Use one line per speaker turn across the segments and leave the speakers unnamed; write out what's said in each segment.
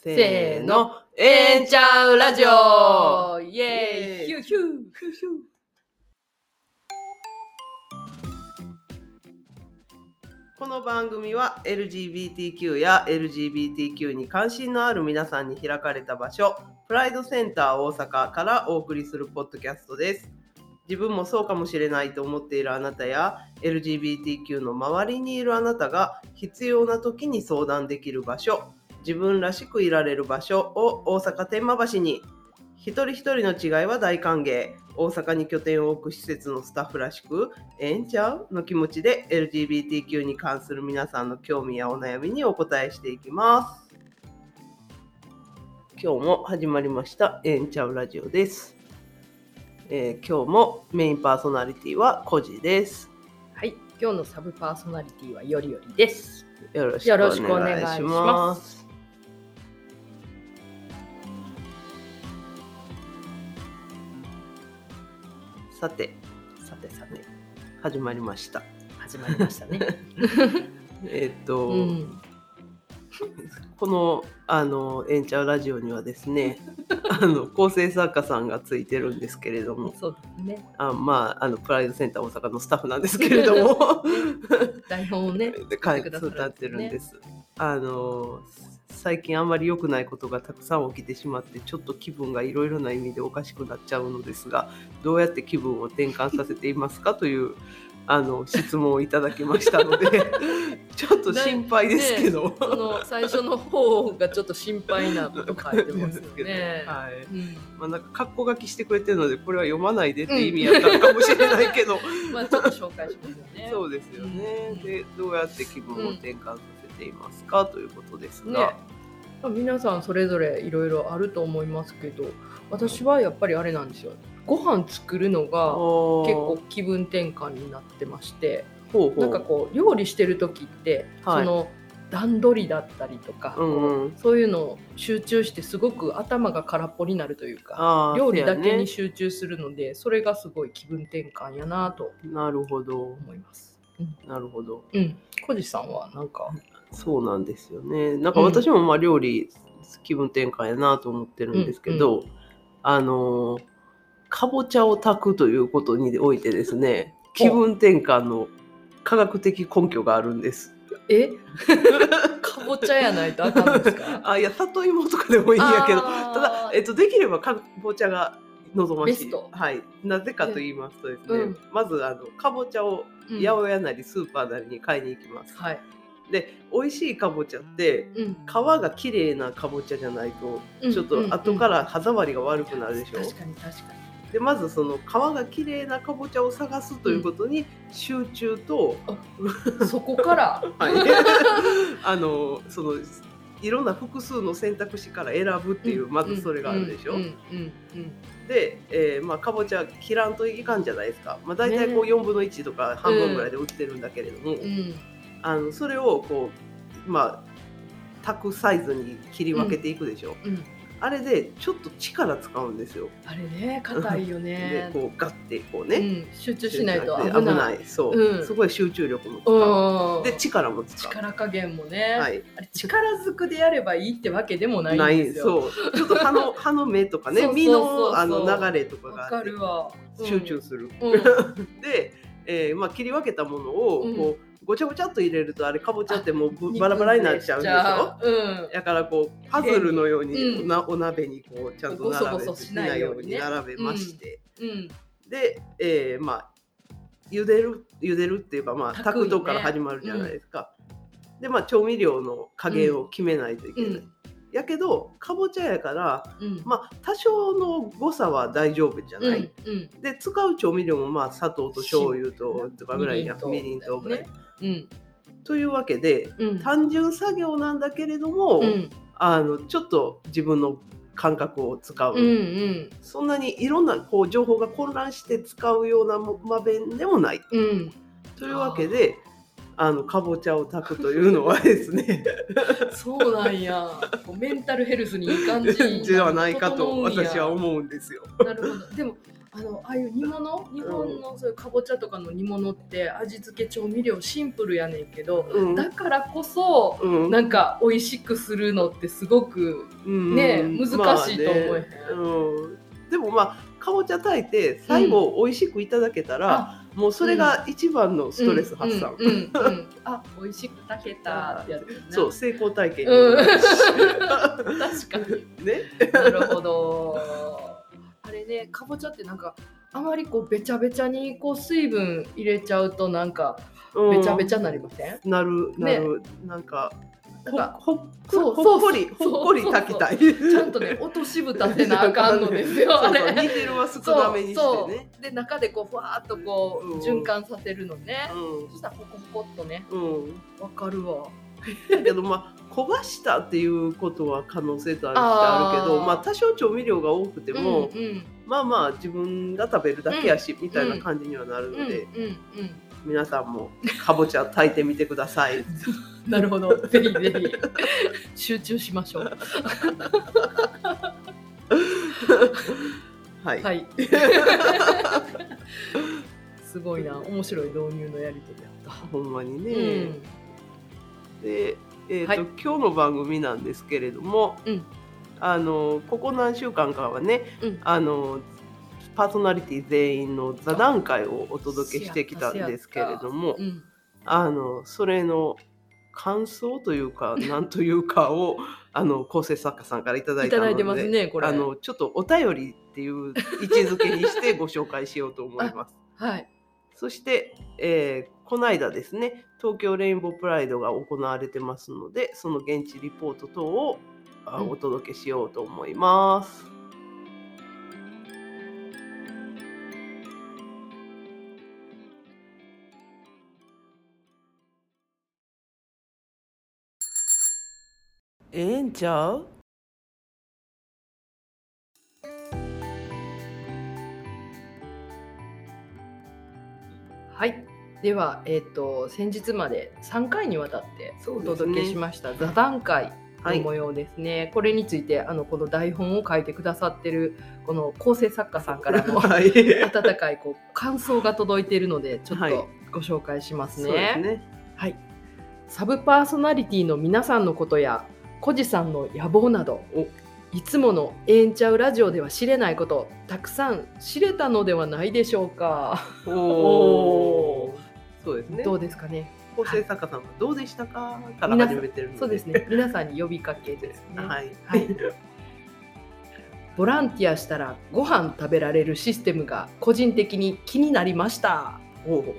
せーの、ええんちゃうラジオ。イエーイ。ヒューヒュー。ヒューヒュー
この番組は LGBTQ や LGBTQ に関心のある皆さんに開かれた場所、プライドセンター大阪からお送りするポッドキャストです。自分もそうかもしれないと思っているあなたや LGBTQ の周りにいるあなたが必要な時に相談できる場所、自分らしくいられる場所を大阪天満橋に。一人一人の違いは大歓迎。大阪に拠点を置く施設のスタッフらしくええんちゃうの気持ちで LGBTQ に関する皆さんの興味やお悩みにお答えしていきます。今日も始まりました。ええんちゃうラジオです、えー今日もメインパーソナリティはコジです。
はい、今日のサブパーソナリティはよりよりです。
よろしく
よ
お願いしま
す
さて
さてさて、
始まりました
始まりましたね。
えーっと、
うん、
このあのエンチャーラジオにはですね あの構成作家さんがついてるんですけれども
そうですね。
あまああのプライドセンター大阪のスタッフなんですけれども
台本をね、
で書いて歌ってるんです。あの最近あんまり良くないことがたくさん起きてしまってちょっと気分がいろいろな意味でおかしくなっちゃうのですがどうやって気分を転換させていますかというあの質問をいただきましたので ちょっと心配ですけど。
この最初の方がちょっと心配なこと書いてますよね。
はい。
うん、
まあ、なんか格好書きしてくれてるのでこれは読まないでって意味やったのかもしれないけど、
まあちょっと紹介しますよね。
そうですよね、
うん。
でどうやって気分を転換させていますか、ということです
ね。
が、、
皆さんそれぞれいろいろあると思いますけど私はやっぱりあれなんですよ。ご飯作るのが結構気分転換になってまして
ほ
なんかこう料理してる時って、
はい。
その段取りだったりとか、
うんうん。
そういうのを集中してすごく頭が空っぽになるというか料理だけに
そ
集中するのでそれがすごい気分転換やなと
なるほど。
思います。うん、
なるほど。
うん、小路さんはなんか、
そうなんですよね。なんか私もまあ料理気分転換やなと思ってるんですけど、あのーかぼちゃを炊くということにおいてですね気分転換の科学的根拠があるんです。
え？かぼちゃやないとあかんんですか？
あいや里芋とかでもいいんやけどただ、えっと、できればかぼちゃが望ましい。はい、なぜかと言いますとですね、
うん。
まずあのかぼちゃを
うん。
八百屋なりスーパーなりに買いに行きます、
はい、
で美味しいかぼちゃって
うん、
皮が綺麗なかぼちゃじゃないと
うん
ちょっと後から歯触りが悪くなるでしょ、
確かに確か
でまずその皮が綺麗なかぼちゃを探すということに集中と、
にそこから？
はい、あのそのいろんな複数の選択肢から選ぶっていう、まずそれがあるでしょ、
うんうんうん
で、えーまあ、かぼちゃ切らんといかんじゃないですか、まあ、大体こう
ね。
4分の1とか半分ぐらいで売ってるんだけれども、
うんうん
あのそれをこうまあ炊くサイズに切り分けていくでしょ、
うん。
あれでちょっと力使うんですよ、
あれね硬いよ
で
ね。
こうガッてこう
う
ね、
ん、集中しないと
で
危ない。
そう、
うん。
すごい集中力も使う、
うん。
で力も使う。
力加減もね、
はい。
あれ力ずくでやればいいってわけでもない
なんい
ですよ。
そう。ちょっと葉の 葉の芽とかね
そうそう
実
そうそう。
のあの流れとかが集中する、
うん。
で、えーまあ、切り分けたものを
うん。
こう、ごちゃごちゃっと入れるとあれかぼちゃってもうバラバラになっちゃうんでしょ
うん。
だからこうパズルのように、お鍋にこうちゃんと並べ
ゴソゴソしないように
並べまして、
うん。
で、えーまあ茹でる茹でるっていうかまあ
炊く
とこから始まるじゃないですか。でまあ調味料の加減を決めないといけない。
うん
やけどかぼちゃやから
うん。
まあ多少の誤差は大丈夫じゃない？
うんうん。
で使う調味料もまあ砂糖と醤油ととかぐらいやみ
みりんと
ぐらい。
ねうん。
というわけで
うん。
単純作業なんだけれども、
うん。
あのちょっと自分の感覚を使う、
うんうん。
そんなにいろんなこう情報が混乱して使うようなも場面でもない。
うん。
というわけであのかぼちゃを炊くというのはですね。
そうなんや。メンタルヘルスにいい感じ
ではないかと私は思うんですよ。
なるほど。でもあのああいう煮物？日本のそういうかぼちゃとかの煮物って味付け調味料シンプルやねんけど
うん。
だからこそ
うん。
なんか美味しくするのってすごくね
うん。
難しいと思えへん。
まあねうん、でもまあかぼちゃ炊いて最後美味しくいただけたら、
あ
もうそれが一番のストレス発散、
うんうんうんうん。あ美味しく炊けた。ってやつね。
そう成功体験に
うん。確かに。
ね。
なるほど。あれね、かぼちゃってなんかあまりこうべちゃべちゃにこう水分入れちゃうとなんかべちゃべちゃになりません？
なるなる、なんか
なんか
ほほっ
そう
ほっこりほっこり炊きたい。
ちゃんとね落とし蓋せなあかんのですよ。
煮汁は少なめにしてね。
で中でこうふわーっとこう
うん。
循環させるのね。
う
そしたらポコポコっとね、
んうん。
わかるわ。
だけどまあ 焦がしたっていうことは可能性とあるあるけどまあ多少調味料が多くても、
うんうん。
まあまあ自分が食べるだけやし、みたいな感じにはなる
うん
ので。皆さんもかぼちゃ炊いてみてください。
なるほど。ぜひぜひ集中しましょう。
はい。
はい。すごいな、面白い導入のやりとりだっ
ほんまに
た。
ね。で、えっ、と、
はい
今日の番組なんですけれども、
うん
あのここ何週間かはね、
うん
あのパーソナリティ全員の座談会をお届けしてきたんですけれども
う、ん。
あのそれの感想というかなんというかを あの構成作家さんからいただいたので
いいてますね、これ。
あのちょっとお便りっていう位置づけにしてご紹介しようと思います。
はい。
そして、えーこの間ですね東京レインボープライドが行われてますのでその現地リポート等をお届けしようと思います。ええんちゃう？
はい。では、えっ、と、先日まで3回にわたってお届けしました座談会
はい
の模様ですね。これについて、あの、この台本を書いてくださってる、この構成作家さんからの
はい、
温かいこう感想が届いているので、ちょっ
はい
とご紹介します
そうです
ね。
ね。
はい。サブパーソナリティの皆さんのことや、コジさんの野望など、いつものええんちゃうラジオでは知れないこと、たくさん知れたのではないでしょうか。
お
お
ー そうですね。
どうですかね。
構成作家さんはどうでしたかから始めてる。
そうですね。皆さんに呼びかけですね。
はい。
はいボランティアしたらご飯食べられるシステムが個人的に気になりました。
おう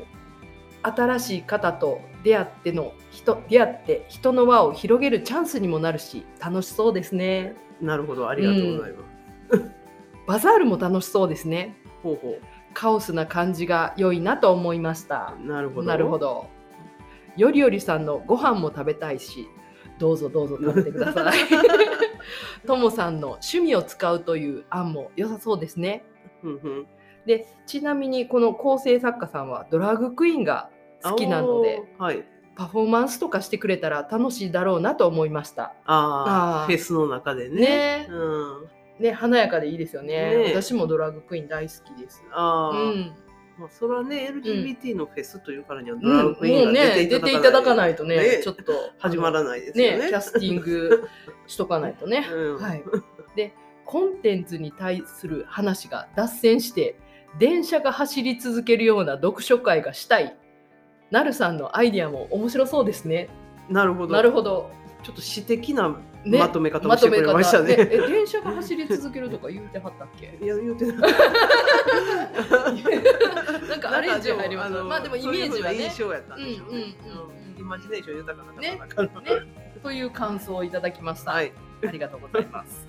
新しい方と出会っての人出会って人の輪を広げるチャンスにもなるし楽しそうですね。
なるほど、ありがとうございます。
バザールも楽しそうですね。
ほうほ
カオスな感じが良いなと思いました。
う。なるほど。
なるほ。ど。よりよりさんのご飯も食べたいし、どうぞどうぞ食べてください。ともさんの趣味を使うという案も良さそうですね。で、ちなみにこの構成作家さんはドラァグクイーンが好きなので。
はい。
パフォーマンスとかしてくれたら楽しいだろうなと思いました。あー
ああ、フェスの中でね。
ね
うん。
ね、華やかでいいですよね。
ね
私もドラァグクイーン大好きです。
ああ、
うん、
まあ、それはね、LGBT のフェスというからには、ドラァグクイーンが出
出て
ていただか
ないとね、
ね
ちょっと
始まらないですよね。
ね、キャスティング しとかないとね。
うん
はい、でコンテンツに対する話が脱線して電車が走り続けるような読書会がしたい。なるさんのアイディアも面白そうですね。
なるほど。
なるほど。
ちょっと詩的な
ね
まとめ方をしてくれましたね。
え電車が走り続けるとか言うてはったっけ？
いや、言うてない。
なんかアレンジ入りますまあでもイメージはね
印象やったんでしょうね。
うんうん
イマジネーション豊かな方
ね
だから。
ねという感想をいただきました。
はい。
ありがとうございます。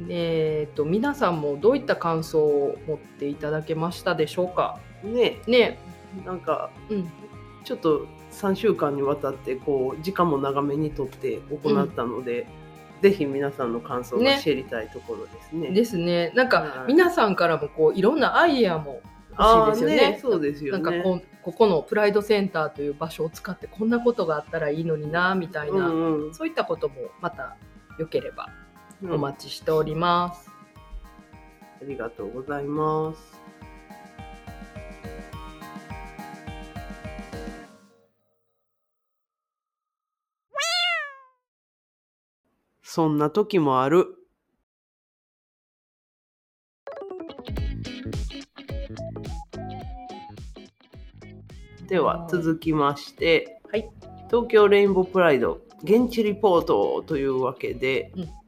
はい。
えー、と皆さんもどういった感想を持っていただけましたでしょうか？
ね。
ね。
なんか
うん。
ちょっと3週間にわたってこう時間も長めにとって行ったので、ぜひ皆さんの感想が
ね。
知りたいところですね。
ですね。なんか
はい。
皆さんからもこういろんなアイデアも
あ
欲しいですよね。
ーそうですよね。
なんかこうここのプライドセンターという場所を使ってこんなことがあったらいいのになみたいな、
うんうん。
そういったこともまたよければ
うん
お待ちしております。
ありがとうございます。そんな時もある。では続きまして、
はい
東京レインボープライド現地リポートというわけで、
うん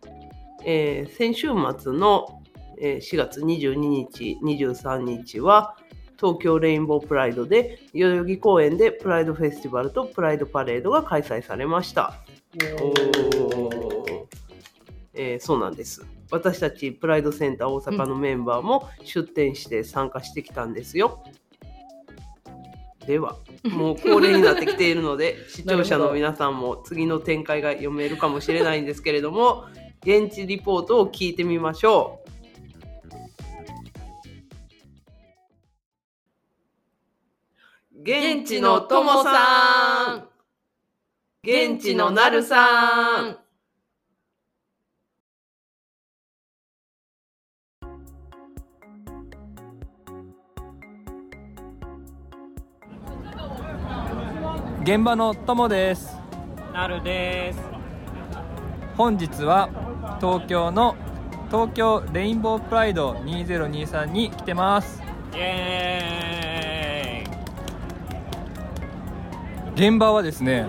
えー先週末の、えー4月22日23日は東京レインボープライドで代々木公園でプライドフェスティバルとプライドパレードが開催されました。えーそうなんです私たちプライドセンター大阪のメンバーも出展して参加してきたんですよ。ではもう恒例になってきているので 視聴者の皆さんも次の展開が読めるかもしれないんですけれども現地リポートを聞いてみましょう。現地のともさん現地のなるさん
現場のともです
なるです。
本日は東京の東京レインボープライド2023に来てます
イエ
現場はですね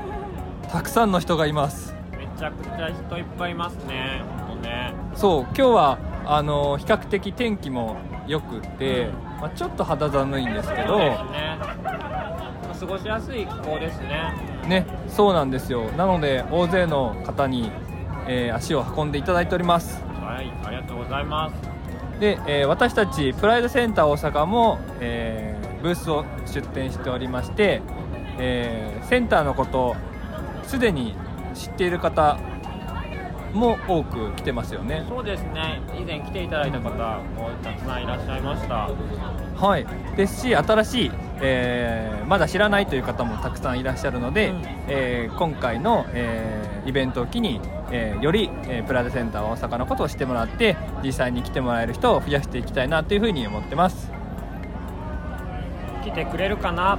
たくさんの人がいます
ーイ。めちゃくちゃ人いっぱいいますね。ね。
そう今日はあの比較的天気も良くって、まあ、ちょっと肌寒いんですけど
ね。過ごしやすい気候ですね。
ねそうなんですよなので大勢の方に、えー足を運んでいただいております
はい、ありがとうございます。
で、えー私たちプライドセンター大阪も、えーブースを出展しておりまして、えーセンターのことすでに知っている方も多く来てますよね
そうですね。以前来ていただいた方もたくさんいらっしゃいました。
はいですし新しい、えーまだ知らないという方もたくさんいらっしゃるので、
うん。
えー今回の、えーイベントを機に、えーより、えープライドセンター大阪のことを知ってもらって実際に来てもらえる人を増やしていきたいなというふうに思ってます。
来てくれるかな？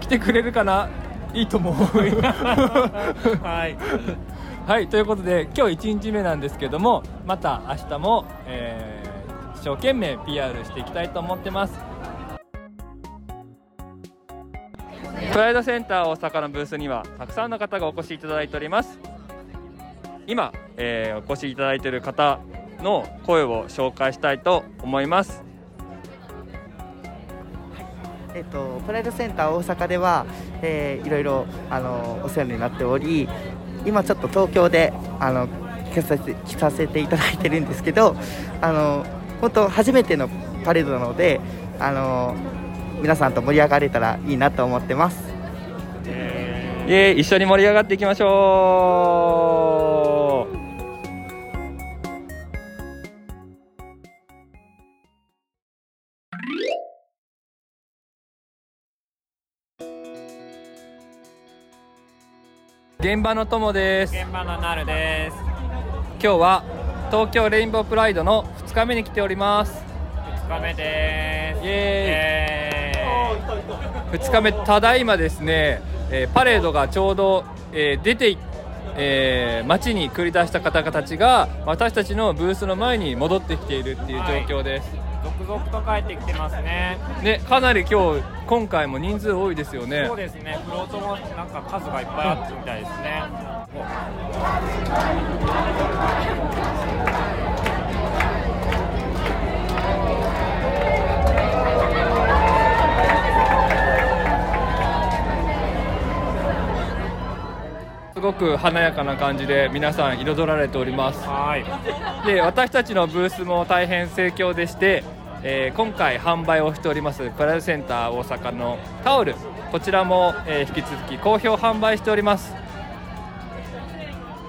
来てくれるかな？いいと思う。
はい。
はいということで今日1日目なんですけどもまた明日も、えー一生懸命 PR していきたいと思ってますプライドセンター大阪のブースにはたくさんの方がお越しいただいております今、えーお越しいただいている方の声を紹介したいと思います
えっと、プライドセンター大阪では、えーいろいろあのお世話になっており今ちょっと東京であの来させて来させていただいてるんですけどあの本当初めてのパレードなのであの皆さんと盛り上がれたらいいなと思ってます。
え
イエーイ一緒に盛り上がっていきましょう現場の友です
ー現場のなるです。
今日は東京レインボープライドの2日目に来ております
二日目です。
イエ
エーイ。
2日目ただいまですね、えーパレードがちょうど、えー出ていえー街に繰り出した方々たちが私たちのブースの前に戻ってきているっていう状況です、
続々と帰ってきてますね。
ねかなり今日今回も人数多いですよね
そうですね。フロートもなんか数がいっぱいあったみたいですね。
すごく華やかな感じで皆さん彩られております。
はい。
で私たちのブースも大変盛況でして、えー今回販売をしておりますプライドセンター大阪のタオル。こちらも、えー引き続き好評販売しております。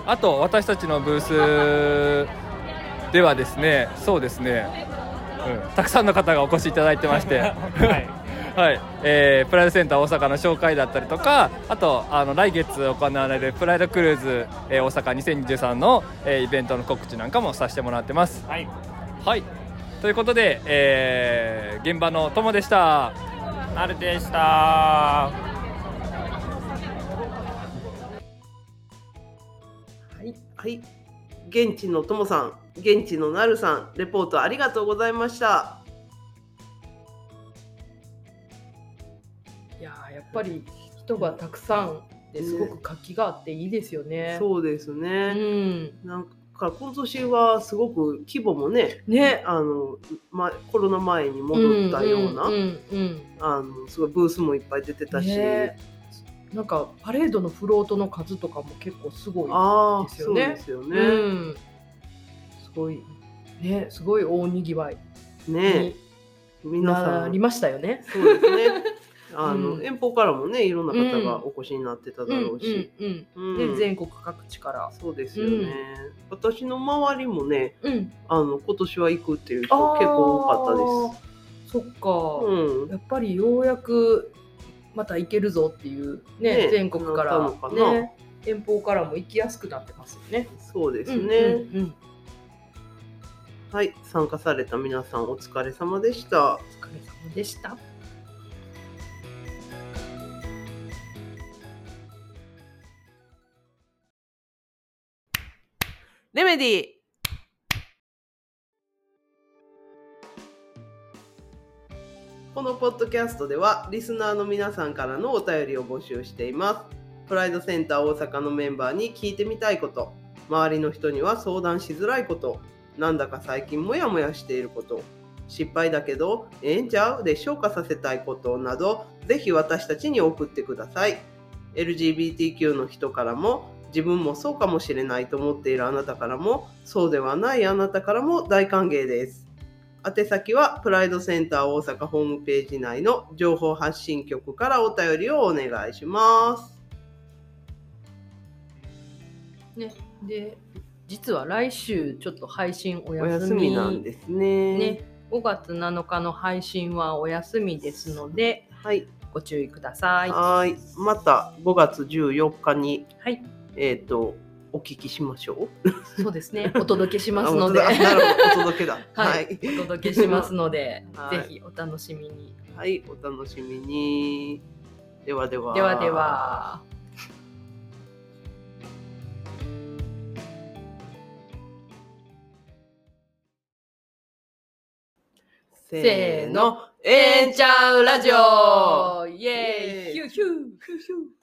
あと私たちのブースではですねそうですね、うん、たくさんの方がお越しいただいてまして。
はい。
はい、えープライドセンター大阪の紹介だったりとかあとあの来月行われるプライドクルーズ、えー大阪2023の、えーイベントの告知なんかもさせてもらってます
はい。
はいということで、えー現場の友でした
なるでした
はい
はい。現地のともさん、現地のなるさん、レポートありがとうございました。
ぱり人がたくさんですごく活気があっていいですよね。
そうです
う
ね。
ん、
なんか今年はすごく規模もね、
ね
あの、ま、コロナ前に戻ったような、すごいブースもいっぱい出てたし、
ねなんかパレードのフロートの数とかも結構すごい。ですよね
ですよね。
うん、すごいねすごい大にぎわい
ね
に
皆さ
なんりましたよね。
そうですね。あの、
うん
遠方からもね、いろんな方がお越しになってただろうし。
うんうん
うん
うん、で全国各地から。
そうですよね、私の周りもね、
うん、
あの今年は行くっていう人結構多かった
です。そっか。
うん。
やっぱりようやくまた行けるぞっていうね
ね
全国から
なったのかな
ね遠方からも行きやすくなってますよね。
そうですね、
うんうんうん
はい、参加された皆さんお疲れ様でした。
お疲れ様でした。
レメディこのポッドキャストではリスナーの皆さんからのお便りを募集しています。プライドセンター大阪のメンバーに聞いてみたいこと、周りの人には相談しづらいこと、なんだか最近モヤモヤしていること、失敗だけどええんちゃうで消化させたいこと。など、ぜひ私たちに送ってください。LGBTQ の人からも自分もそうかもしれないと思っているあなたからもそうではないあなたからも大歓迎です。宛先はプライドセンター大阪ホームページ内の情報発信局からお便りをお願いします。
ね、で実は来週ちょっと配信お
お
休み
なんですね。
ね、5月7日の配信はお休みですので
はい。
ご注意ください。は
い。また5月14日に、
い、
えっ、と、お聞きしましょう？
そうですね。お届けしますので、
お届けだ。
は
はいい。
お届けしますので、
はい
ぜひお楽しみに。
はい、お楽しみに。ではでは。
ではでは。
せーの。
えんちゃうラジオ
イエーイ
ヒューヒューヒューヒュー